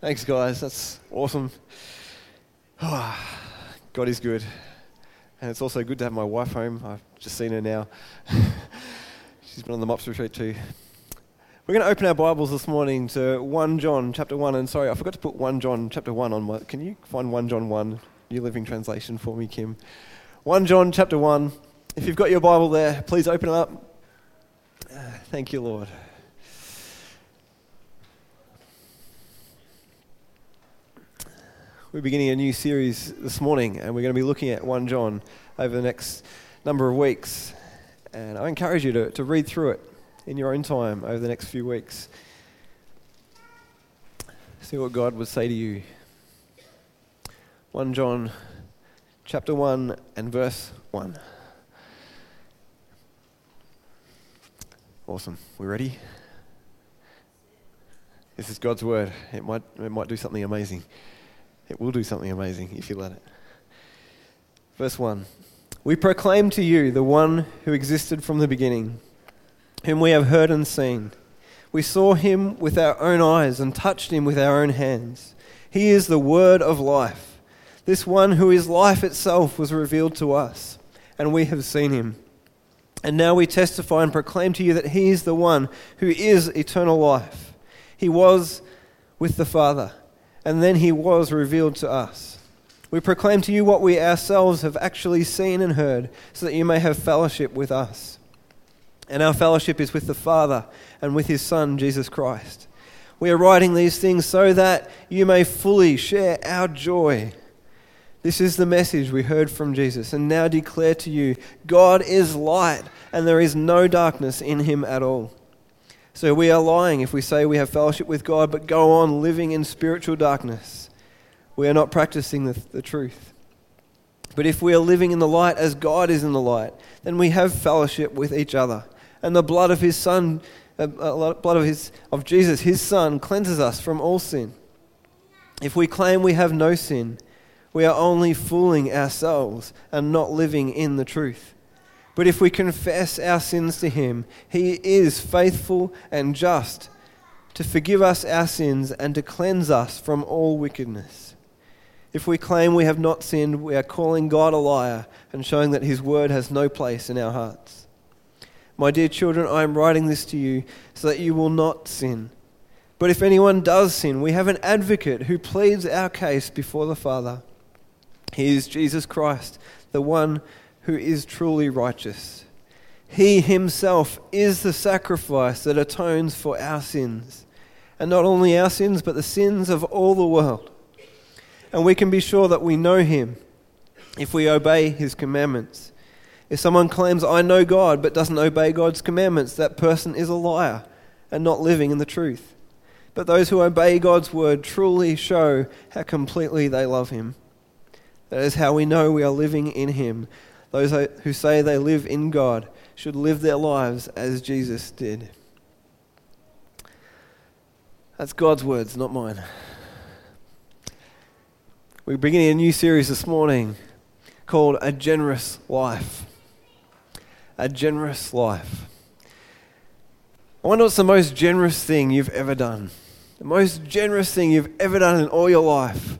Thanks, guys. That's awesome. God is good. And it's also good to have my wife home. I've just seen her now. She's been on the MOPS retreat too. We're going to open our Bibles this morning to 1 John chapter 1. And sorry, I forgot to put 1 John chapter 1 on my. Can you find 1 John 1, New Living Translation for me, Kim? 1 John chapter 1. If you've got your Bible there, please open it up. Thank you, Lord. We're beginning a new series this morning, and we're going to be looking at 1 John over the next number of weeks. And I encourage you to, to read through it in your own time over the next few weeks. See what God would say to you. 1 John chapter 1 and verse 1. Awesome. We ready? This is God's word. It might, it might do something amazing. It will do something amazing if you let it. Verse 1 We proclaim to you the one who existed from the beginning, whom we have heard and seen. We saw him with our own eyes and touched him with our own hands. He is the word of life. This one who is life itself was revealed to us, and we have seen him. And now we testify and proclaim to you that he is the one who is eternal life. He was with the Father and then he was revealed to us. We proclaim to you what we ourselves have actually seen and heard, so that you may have fellowship with us. And our fellowship is with the Father and with his Son, Jesus Christ. We are writing these things so that you may fully share our joy. This is the message we heard from Jesus and now declare to you God is light, and there is no darkness in him at all. So we are lying if we say we have fellowship with God but go on living in spiritual darkness. We are not practicing the, the truth. But if we are living in the light as God is in the light, then we have fellowship with each other. And the blood of his son, uh, uh blood of, his, of Jesus, his son, cleanses us from all sin. If we claim we have no sin, we are only fooling ourselves and not living in the truth. But if we confess our sins to him, he is faithful and just to forgive us our sins and to cleanse us from all wickedness. If we claim we have not sinned, we are calling God a liar and showing that his word has no place in our hearts. My dear children, I am writing this to you so that you will not sin. But if anyone does sin, we have an advocate who pleads our case before the Father. He is Jesus Christ, the one who is truly righteous. He himself is the sacrifice that atones for our sins. And not only our sins, but the sins of all the world. And we can be sure that we know him if we obey his commandments. If someone claims, I know God, but doesn't obey God's commandments, that person is a liar and not living in the truth. But those who obey God's word truly show how completely they love him. That is how we know we are living in him those who say they live in God should live their lives as Jesus did. That's God's words, not mine. We're beginning a new series this morning called A Generous Life. A Generous Life. I wonder what's the most generous thing you've ever done? The most generous thing you've ever done in all your life.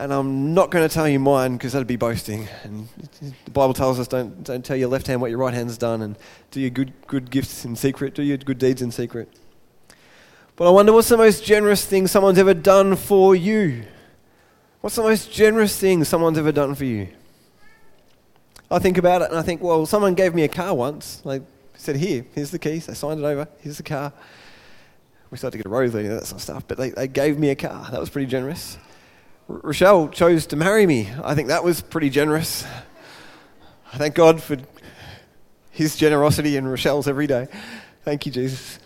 And I'm not going to tell you mine because that'd be boasting. And the Bible tells us don't, don't tell your left hand what your right hand's done and do your good, good gifts in secret, do your good deeds in secret. But I wonder what's the most generous thing someone's ever done for you? What's the most generous thing someone's ever done for you? I think about it and I think, well, someone gave me a car once. They said, here, here's the keys. They signed it over. Here's the car. We started to get a road leading, that sort of stuff. But they, they gave me a car. That was pretty generous. Rochelle chose to marry me. I think that was pretty generous. I thank God for his generosity and Rochelle's every day. Thank you, Jesus.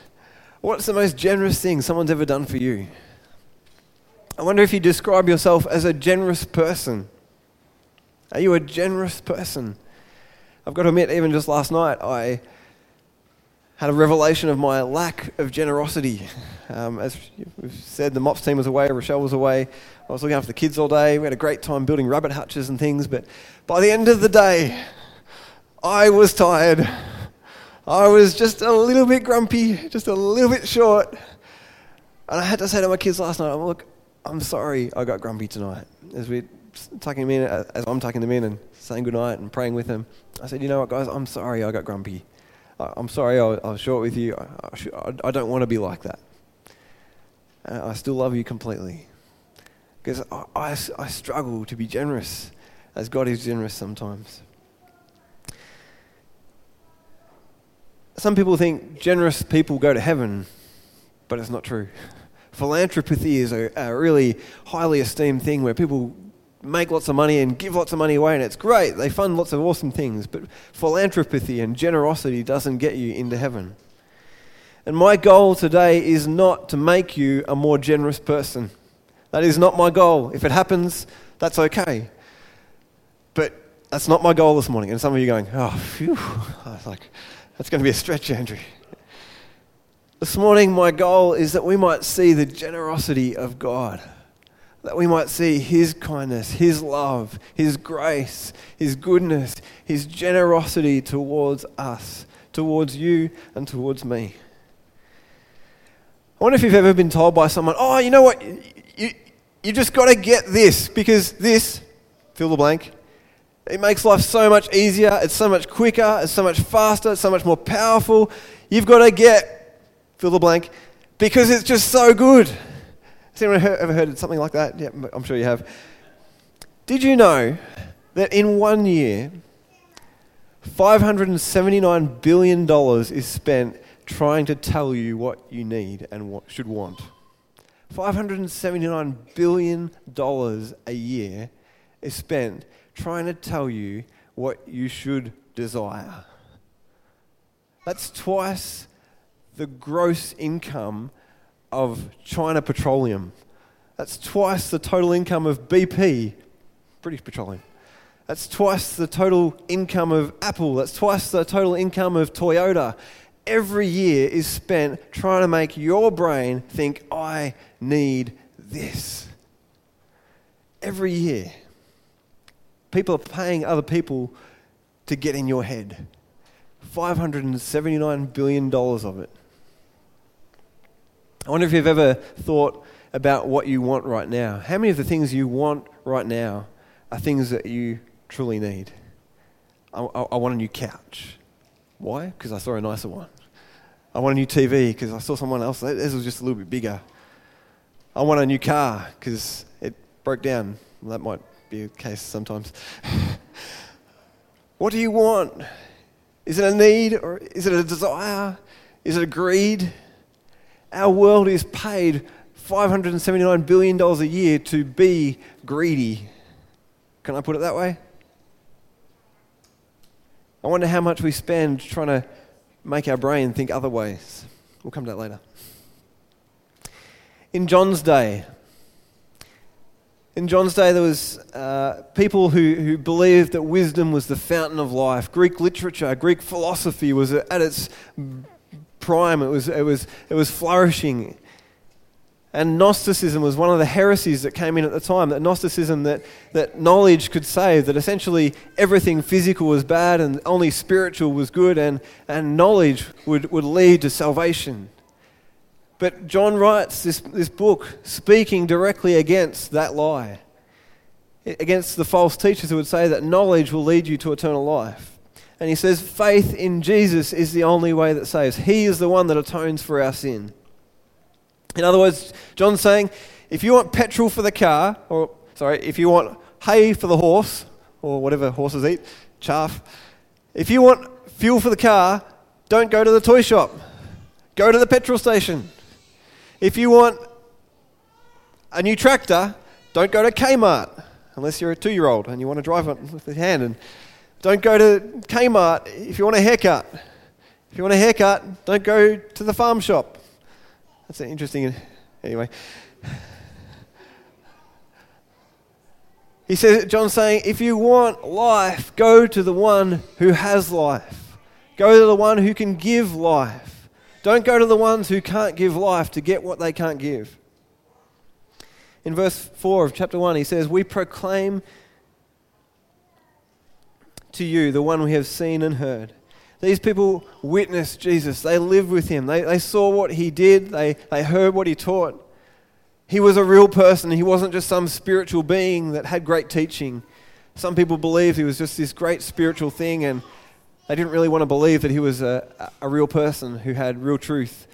What's the most generous thing someone's ever done for you? I wonder if you describe yourself as a generous person. Are you a generous person? I've got to admit, even just last night, I had a revelation of my lack of generosity. Um, as we've said, the MOPS team was away, Rochelle was away. I was looking after the kids all day. We had a great time building rabbit hutches and things. But by the end of the day, I was tired. I was just a little bit grumpy, just a little bit short. And I had to say to my kids last night, look, I'm sorry I got grumpy tonight. As we're tucking him in, as I'm tucking them in and saying goodnight and praying with them, I said, you know what, guys, I'm sorry I got grumpy. I'm sorry I was short with you. I don't want to be like that. Uh, I still love you completely. Because I, struggle to be generous as God is generous sometimes. Some people think generous people go to heaven, but it's not true. Philanthropy is a really highly esteemed thing where people make lots of money and give lots of money away, and it's great. They fund lots of awesome things, but philanthropy and generosity doesn't get you into heaven. And my goal today is not to make you a more generous person. That is not my goal. If it happens, that's okay. But that's not my goal this morning. And some of you are going, oh, phew. I was like, that's going to be a stretch, Andrew. This morning, my goal is that we might see the generosity of God, that we might see His kindness, His love, His grace, His goodness, His generosity towards us, towards you, and towards me. I wonder if you've ever been told by someone, oh, you know what? You, you just got to get this because this, fill the blank, it makes life so much easier, it's so much quicker, it's so much faster, it's so much more powerful. You've got to get, fill the blank, because it's just so good. Has anyone ever heard something like that? Yeah, I'm sure you have. Did you know that in one year, $579 billion is spent trying to tell you what you need and what should want? $579 billion a year is spent trying to tell you what you should desire. That's twice the gross income of China Petroleum. That's twice the total income of BP, British Petroleum. That's twice the total income of Apple. That's twice the total income of Toyota. Every year is spent trying to make your brain think, I need this. Every year people are paying other people to get in your head. $579 billion of it. I wonder if you've ever thought about what you want right now. How many of the things you want right now are things that you truly need? I, I, I want a new couch. Why? Because I saw a nicer one. I want a new TV because I saw someone else. This was just a little bit bigger. I want a new car because it broke down. That might be the case sometimes. what do you want? Is it a need or is it a desire? Is it a greed? Our world is paid $579 billion a year to be greedy. Can I put it that way? I wonder how much we spend trying to make our brain think other ways. We'll come to that later. In John's day, in John's day, there was uh, people who, who believed that wisdom was the fountain of life. Greek literature, Greek philosophy was at its prime. It was, it was, it was flourishing. And Gnosticism was one of the heresies that came in at the time. That Gnosticism, that, that knowledge could save, that essentially everything physical was bad and only spiritual was good, and, and knowledge would, would lead to salvation. But John writes this, this book speaking directly against that lie, against the false teachers who would say that knowledge will lead you to eternal life. And he says, faith in Jesus is the only way that saves. He is the one that atones for our sin. In other words, John's saying, if you want petrol for the car, or sorry, if you want hay for the horse, or whatever horses eat, chaff, if you want fuel for the car, don't go to the toy shop. Go to the petrol station. If you want a new tractor, don't go to Kmart unless you're a two year old and you want to drive it with your hand. And don't go to Kmart if you want a haircut. If you want a haircut, don't go to the farm shop. That's an interesting. Anyway. He says, John's saying, if you want life, go to the one who has life. Go to the one who can give life. Don't go to the ones who can't give life to get what they can't give. In verse 4 of chapter 1, he says, We proclaim to you the one we have seen and heard. These people witnessed Jesus. They lived with him. They, they saw what he did. They, they heard what he taught. He was a real person. He wasn't just some spiritual being that had great teaching. Some people believed he was just this great spiritual thing, and they didn't really want to believe that he was a, a real person who had real truth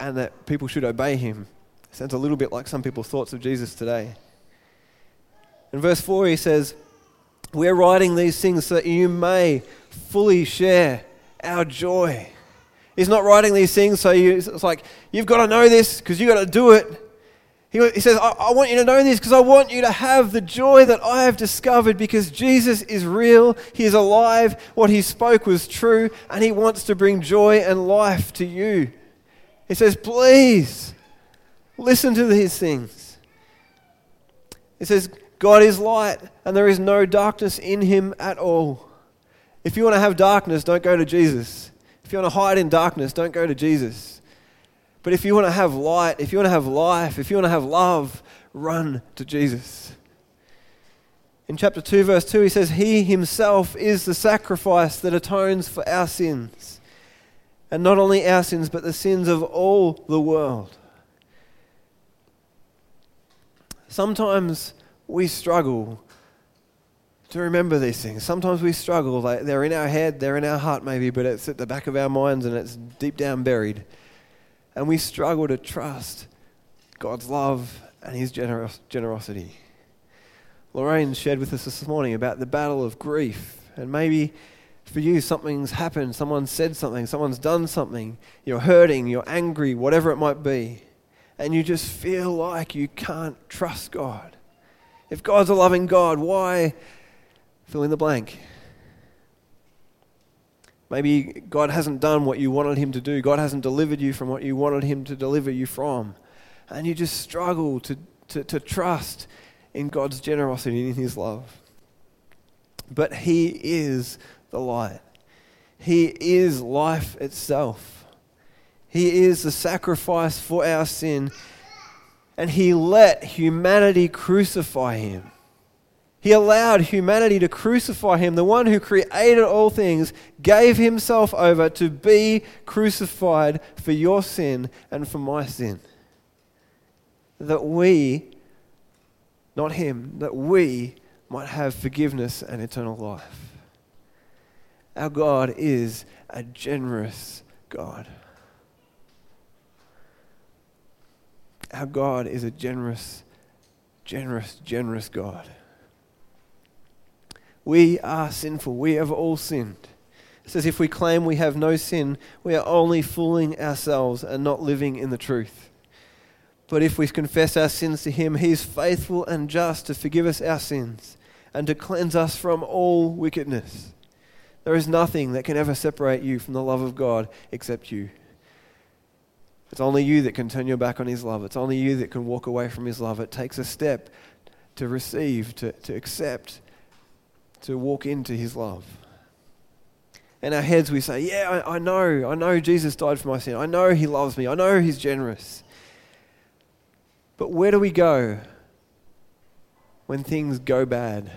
and that people should obey him. Sounds a little bit like some people's thoughts of Jesus today. In verse 4, he says, We're writing these things so that you may fully share our joy. He's not writing these things so you, it's like, you've got to know this because you've got to do it. He, he says, I, I want you to know this because I want you to have the joy that I have discovered because Jesus is real, He is alive, what He spoke was true, and He wants to bring joy and life to you. He says, Please listen to these things. He says, God is light, and there is no darkness in Him at all. If you want to have darkness, don't go to Jesus. If you want to hide in darkness, don't go to Jesus. But if you want to have light, if you want to have life, if you want to have love, run to Jesus. In chapter 2, verse 2, he says, He himself is the sacrifice that atones for our sins. And not only our sins, but the sins of all the world. Sometimes we struggle to remember these things. Sometimes we struggle. They're in our head, they're in our heart, maybe, but it's at the back of our minds and it's deep down buried and we struggle to trust God's love and His generos- generosity. Lorraine shared with us this morning about the battle of grief, and maybe for you something's happened, someone said something, someone's done something, you're hurting, you're angry, whatever it might be, and you just feel like you can't trust God. If God's a loving God, why fill in the blank? Maybe God hasn't done what you wanted Him to do. God hasn't delivered you from what you wanted Him to deliver you from. And you just struggle to, to, to trust in God's generosity and in His love. But He is the light, He is life itself. He is the sacrifice for our sin, and He let humanity crucify Him. He allowed humanity to crucify him. The one who created all things gave himself over to be crucified for your sin and for my sin. That we, not him, that we might have forgiveness and eternal life. Our God is a generous God. Our God is a generous, generous, generous God. We are sinful. We have all sinned. It says, if we claim we have no sin, we are only fooling ourselves and not living in the truth. But if we confess our sins to Him, He is faithful and just to forgive us our sins and to cleanse us from all wickedness. There is nothing that can ever separate you from the love of God except you. It's only you that can turn your back on His love. It's only you that can walk away from His love. It takes a step to receive, to, to accept, to walk into his love. In our heads, we say, Yeah, I, I, know. I know Jesus died for my sin. I know he loves me. I know he's generous. But where do we go when things go bad?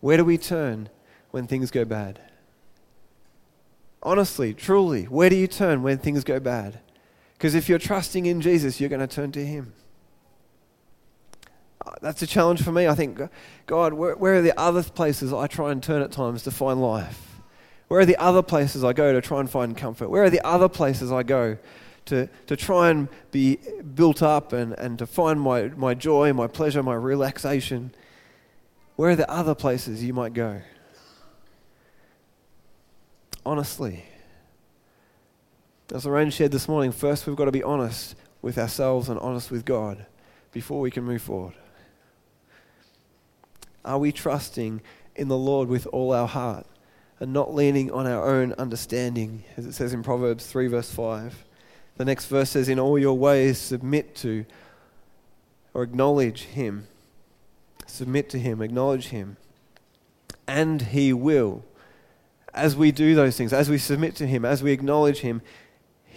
Where do we turn when things go bad? Honestly, truly, where do you turn when things go bad? Because if you're trusting in Jesus, you're going to turn to him uh, that's a challenge for me. I think, God, where, where are the other places I try and turn at times to find life? Where are the other places I go to try and find comfort? Where are the other places I go to, to try and be built up and, and to find my, my joy, my pleasure, my relaxation? Where are the other places you might go? Honestly. As Lorraine shared this morning, first we've got to be honest with ourselves and honest with God before we can move forward. Are we trusting in the Lord with all our heart and not leaning on our own understanding, as it says in Proverbs 3, verse 5? The next verse says, In all your ways, submit to or acknowledge Him. Submit to Him, acknowledge Him, and He will. As we do those things, as we submit to Him, as we acknowledge Him,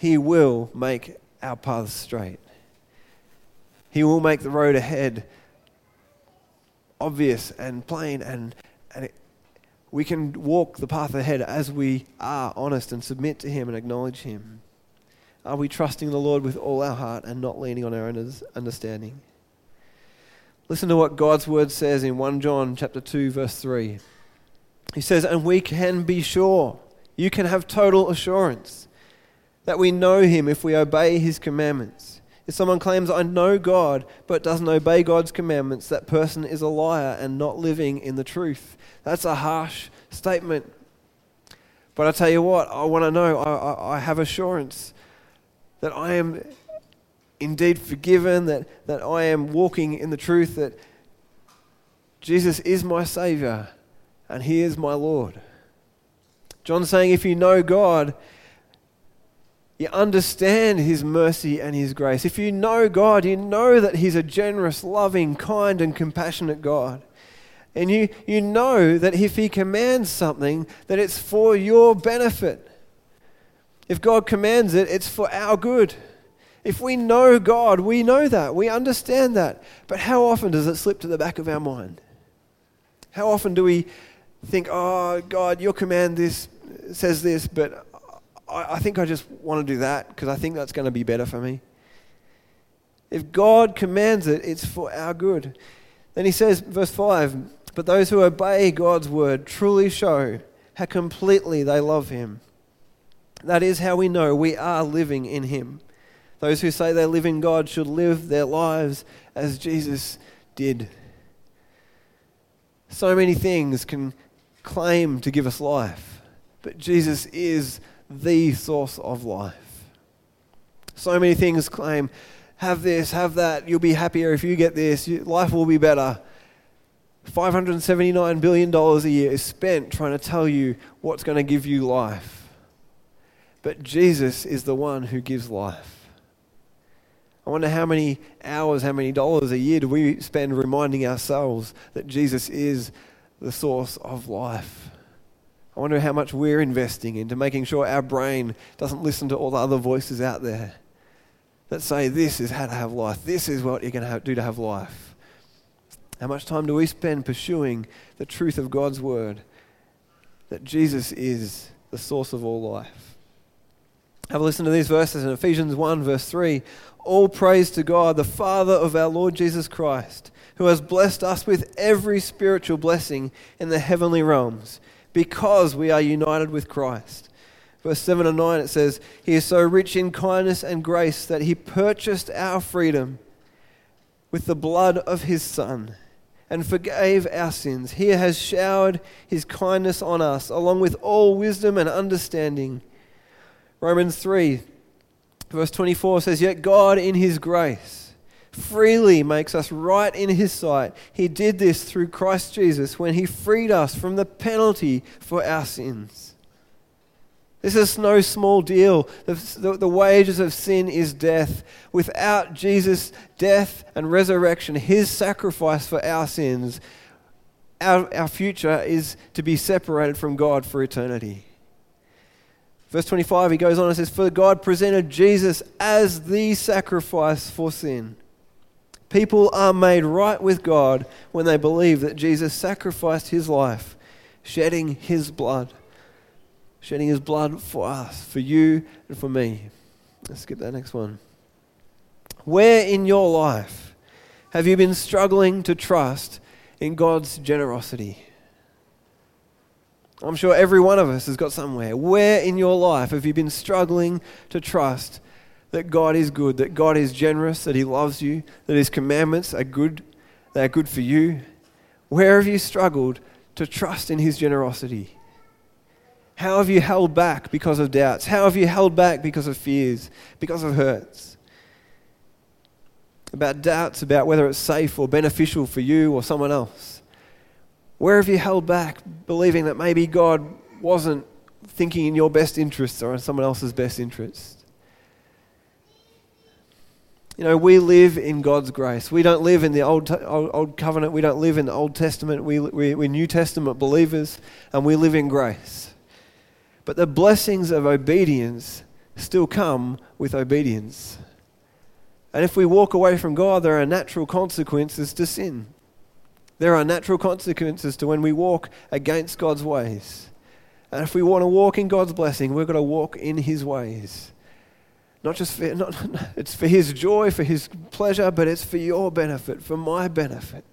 He will make our paths straight. He will make the road ahead obvious and plain, and, and it, we can walk the path ahead as we are honest and submit to Him and acknowledge Him. Are we trusting the Lord with all our heart and not leaning on our own understanding? Listen to what God's word says in 1 John chapter 2 verse 3. He says, "And we can be sure, you can have total assurance that we know him if we obey his commandments." If someone claims, I know God, but doesn't obey God's commandments, that person is a liar and not living in the truth. That's a harsh statement. But I tell you what, I want to know, I, I, I have assurance that I am indeed forgiven, that, that I am walking in the truth, that Jesus is my Savior and He is my Lord. John's saying, if you know God, you understand His mercy and His grace. If you know God, you know that He's a generous, loving, kind, and compassionate God. And you, you know that if He commands something, that it's for your benefit. If God commands it, it's for our good. If we know God, we know that. We understand that. But how often does it slip to the back of our mind? How often do we think, oh, God, your command this says this, but I, I think I just want to do that because I think that's going to be better for me. If God commands it, it's for our good. Then he says, verse 5 But those who obey God's word truly show how completely they love him. That is how we know we are living in him. Those who say they live in God should live their lives as Jesus did. So many things can claim to give us life, but Jesus is the source of life. So many things claim, have this, have that, you'll be happier if you get this, life will be better. $579 billion a year is spent trying to tell you what's going to give you life. But Jesus is the one who gives life. I wonder how many hours, how many dollars a year do we spend reminding ourselves that Jesus is the source of life? I wonder how much we're investing into making sure our brain doesn't listen to all the other voices out there that say this is how to have life, this is what you're going to do to have life. How much time do we spend pursuing the truth of God's word that Jesus is the source of all life? Have a listen to these verses in Ephesians 1, verse 3. All praise to God, the Father of our Lord Jesus Christ, who has blessed us with every spiritual blessing in the heavenly realms because we are united with Christ. Verse 7 and 9 it says, He is so rich in kindness and grace that He purchased our freedom with the blood of His Son and forgave our sins. He has showered His kindness on us, along with all wisdom and understanding. Romans 3, verse 24 says, Yet God, in His grace, freely makes us right in His sight. He did this through Christ Jesus when He freed us from the penalty for our sins. This is no small deal. The, the, the, wages of sin is death. Without Jesus' death and resurrection, his sacrifice for our sins, our, our future is to be separated from God for eternity. Verse 25, he goes on and says, For God presented Jesus as the sacrifice for sin. People are made right with God when they believe that Jesus sacrificed his life, shedding his blood. Shedding his blood for us, for you and for me. Let's skip that next one. Where in your life have you been struggling to trust in God's generosity? I'm sure every one of us has got somewhere. Where in your life have you been struggling to trust that God is good, that God is generous, that He loves you, that His commandments are good, they are good for you. Where have you struggled to trust in His generosity? How have you held back because of doubts? How have you held back because of fears, because of hurts? About doubts about whether it's safe or beneficial for you or someone else. Where have you held back, believing that maybe God wasn't thinking in your best interests or in someone else's best interests? You know, we live in God's grace. We don't live in the Old, old, old Covenant. We don't live in the Old Testament. We, we, we're New Testament believers, and we live in grace. But the blessings of obedience still come with obedience. And if we walk away from God, there are natural consequences to sin. There are natural consequences to when we walk against God's ways. And if we want to walk in God's blessing, we've got to walk in His ways. Not just for, not, it's for His joy, for His pleasure, but it's for your benefit, for my benefit.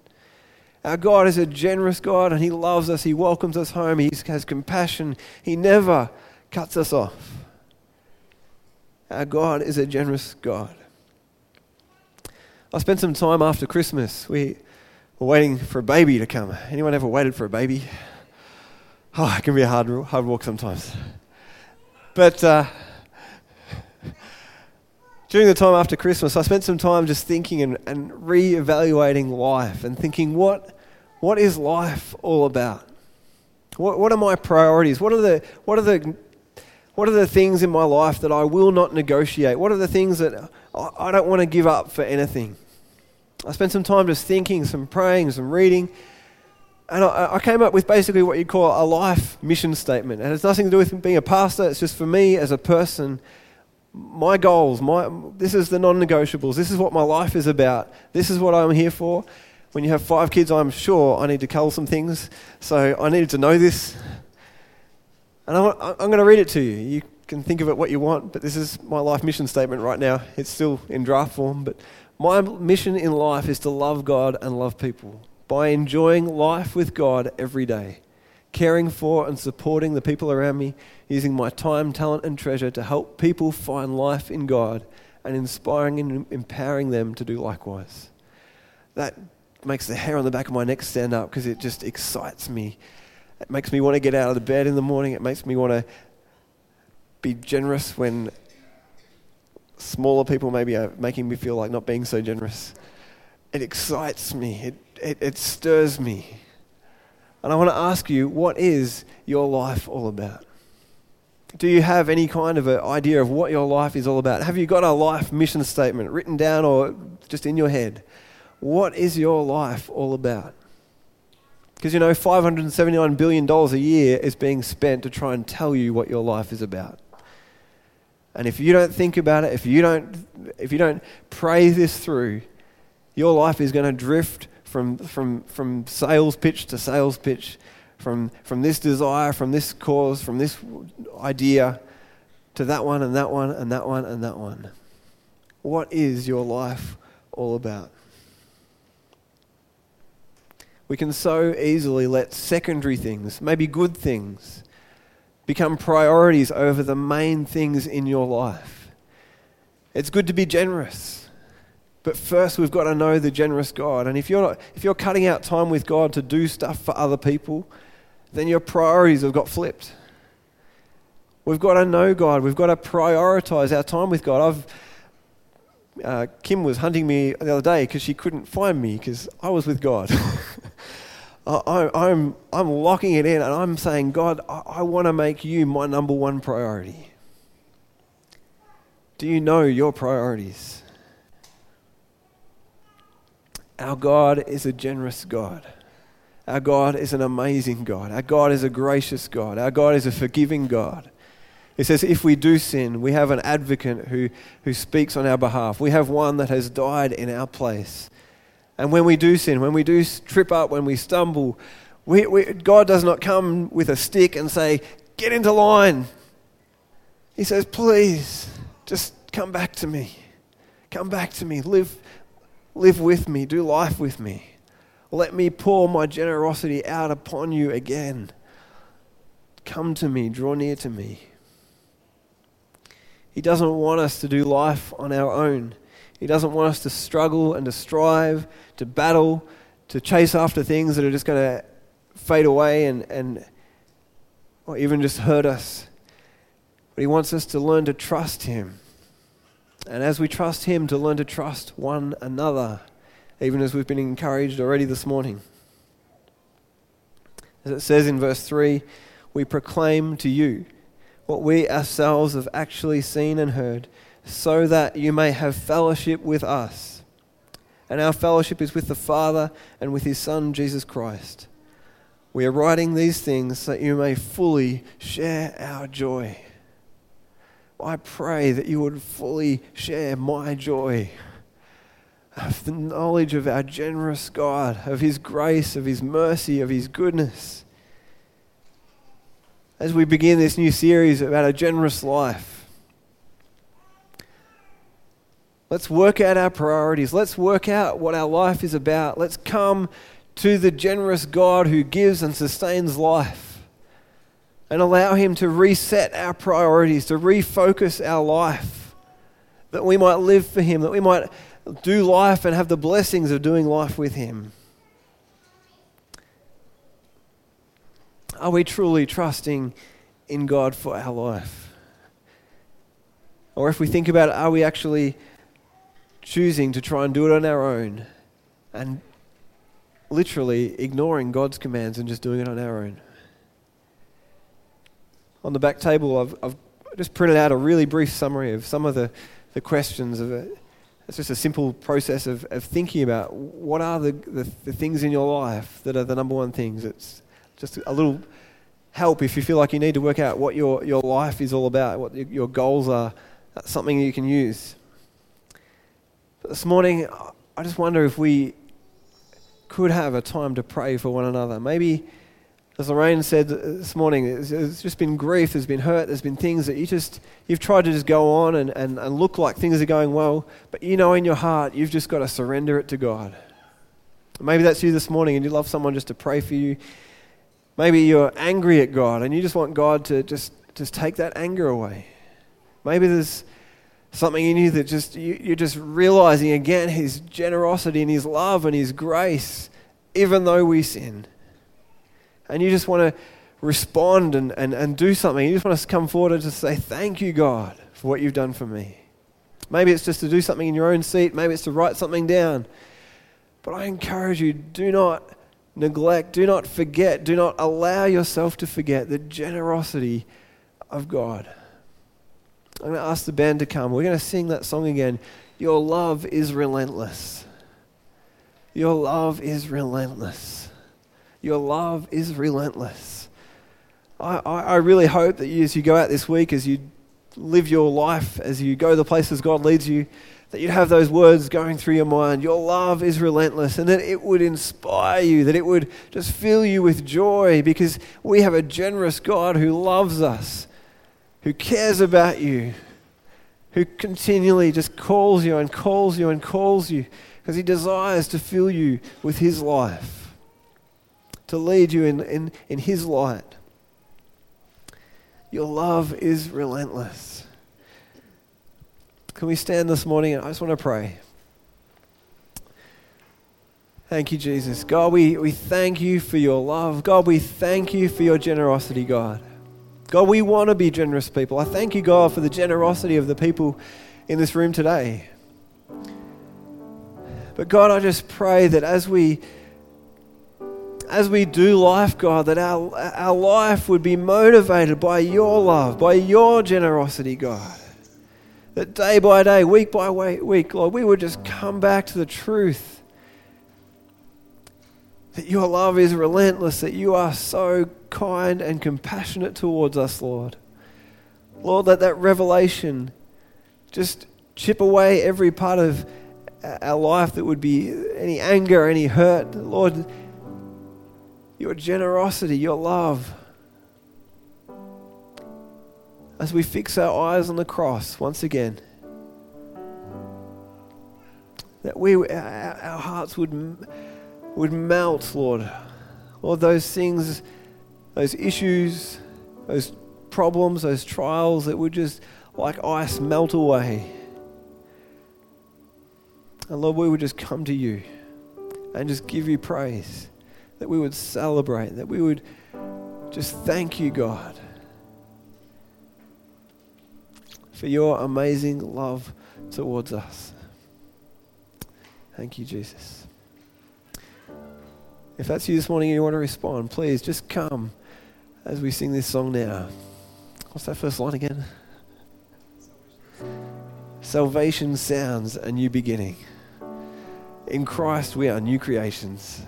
Our God is a generous God and He loves us. He welcomes us home. He has compassion. He never cuts us off. Our God is a generous God. I spent some time after Christmas. We were waiting for a baby to come. Anyone ever waited for a baby? Oh, it can be a hard, hard walk sometimes. But uh, during the time after Christmas, I spent some time just thinking and, and re-evaluating life and thinking, what, what is life all about? What, what are my priorities? What are, the, what, are the, what are the things in my life that I will not negotiate? What are the things that I, don't want to give up for anything? I spent some time just thinking, some praying, some reading, and I, I, came up with basically what you'd call a life mission statement. And it's nothing to do with being a pastor, it's just for me as a person. My goals, my, this is the non negotiables. This is what my life is about. This is what I'm here for. When you have five kids, I'm sure I need to cull some things. So I needed to know this. And I, I'm going to read it to you. You can think of it what you want, but this is my life mission statement right now. It's still in draft form, but my mission in life is to love God and love people by enjoying life with God every day, caring for and supporting the people around me, using my time, talent, and treasure to help people find life in God, and inspiring and empowering them to do likewise. That makes the hair on the back of my neck stand up because it just excites me. It makes me want to get out of the bed in the morning. It makes me want to be generous when smaller people maybe are making me feel like not being so generous. It excites me. It it, it stirs me. And I want to ask you, what is your life all about? Do you have any kind of an idea of what your life is all about? Have you got a life mission statement written down or just in your head? What is your life all about? Because you know, $579 billion a year is being spent to try and tell you what your life is about. And if you don't think about it, if you don't, if you don't pray this through, your life is going to drift from, from, from sales pitch to sales pitch, from, from this desire, from this cause, from this idea to that one and that one and that one and that one. What is your life all about? We can so easily let secondary things, maybe good things, become priorities over the main things in your life. It's good to be generous. But first, we've got to know the generous God. And if you're, not, if you're cutting out time with God to do stuff for other people, then your priorities have got flipped. We've got to know God. We've got to prioritize our time with God. I've, uh, Kim was hunting me the other day because she couldn't find me because I was with God. I, I'm, I'm locking it in and I'm saying, God, I, I want to make you my number one priority. Do you know your priorities? Our God is a generous God. Our God is an amazing God. Our God is a gracious God. Our God is a forgiving God. It says, if we do sin, we have an advocate who, who speaks on our behalf. We have one that has died in our place. And when we do sin, when we do trip up, when we stumble, we, we, God does not come with a stick and say, Get into line. He says, Please, just come back to me. Come back to me. Live, Live with me, do life with me. Let me pour my generosity out upon you again. Come to me, draw near to me. He doesn't want us to do life on our own. He doesn't want us to struggle and to strive, to battle, to chase after things that are just going to fade away and, and or even just hurt us. But He wants us to learn to trust Him and as we trust Him, to learn to trust one another, even as we've been encouraged already this morning. As it says in verse 3, we proclaim to you what we ourselves have actually seen and heard, so that you may have fellowship with us. And our fellowship is with the Father and with His Son, Jesus Christ. We are writing these things so that you may fully share our joy. I pray that you would fully share my joy of the knowledge of our generous God, of His grace, of His mercy, of His goodness. As we begin this new series about a generous life, Let's work out our priorities. Let's work out what our life is about. Let's come to the generous God who gives and sustains life and allow Him to reset our priorities, to refocus our life, that we might live for Him, that we might do life and have the blessings of doing life with Him. Are we truly trusting in God for our life? Or if we think about it, are we actually choosing to try and do it on our own and literally ignoring God's commands and just doing it on our own? On the back table, I've, I've just printed out a really brief summary of some of the, the questions of it. It's just a simple process of, of thinking about what are the, the, the things in your life that are the number one things. It's just a little help if you feel like you need to work out what your, your life is all about, what your goals are. That's something you can use. But this morning, I just wonder if we could have a time to pray for one another. Maybe, as Lorraine said this morning, there's just been grief, there's been hurt, there's been things that you just, you've tried to just go on and, and, and look like things are going well, but you know in your heart, you've just got to surrender it to God. Maybe that's you this morning and you love someone just to pray for you. Maybe you're angry at God and you just want God to just, just take that anger away. Maybe there's something in you that just you, you're just realizing again His generosity and His love and His grace, even though we sin. And you just want to respond and, and, and do something. You just want to come forward and just say, Thank you, God, for what you've done for me. Maybe it's just to do something in your own seat, maybe it's to write something down. But I encourage you do not neglect, do not forget, do not allow yourself to forget the generosity of God. I'm going to ask the band to come. We're going to sing that song again. Your love is relentless. Your love is relentless. Your love is relentless. I, I, I really hope that you, as you go out this week, as you live your life, as you go the places God leads you, that you'd have those words going through your mind. Your love is relentless, and that it would inspire you, that it would just fill you with joy because we have a generous God who loves us who cares about you, who continually just calls you and calls you and calls you because he desires to fill you with his life, to lead you in, in, in his light. Your love is relentless. Can we stand this morning? And I just want to pray. Thank you, Jesus. God, we, we thank you for your love. God, we thank you for your generosity, God. God, we want to be generous people. I thank you, God, for the generosity of the people in this room today. But God, I just pray that as we as we do life, God, that our, our life would be motivated by your love, by your generosity, God. That day by day, week by week, Lord, we would just come back to the truth that your love is relentless, that you are so kind and compassionate towards us, Lord. Lord, let that revelation just chip away every part of our life that would be any anger, any hurt. Lord, your generosity, your love. As we fix our eyes on the cross once again, that we, our, our hearts would would melt, Lord. Lord, those things, those issues, those problems, those trials that would just like ice melt away. And Lord, we would just come to you and just give you praise. That we would celebrate, that we would just thank you, God, for your amazing love towards us. Thank you, Jesus. If that's you this morning and you want to respond, please just come as we sing this song now. What's that first line again? Salvation sounds a new beginning. In Christ, we are new creations.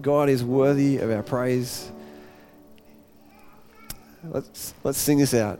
God is worthy of our praise. Let's, let's sing this out.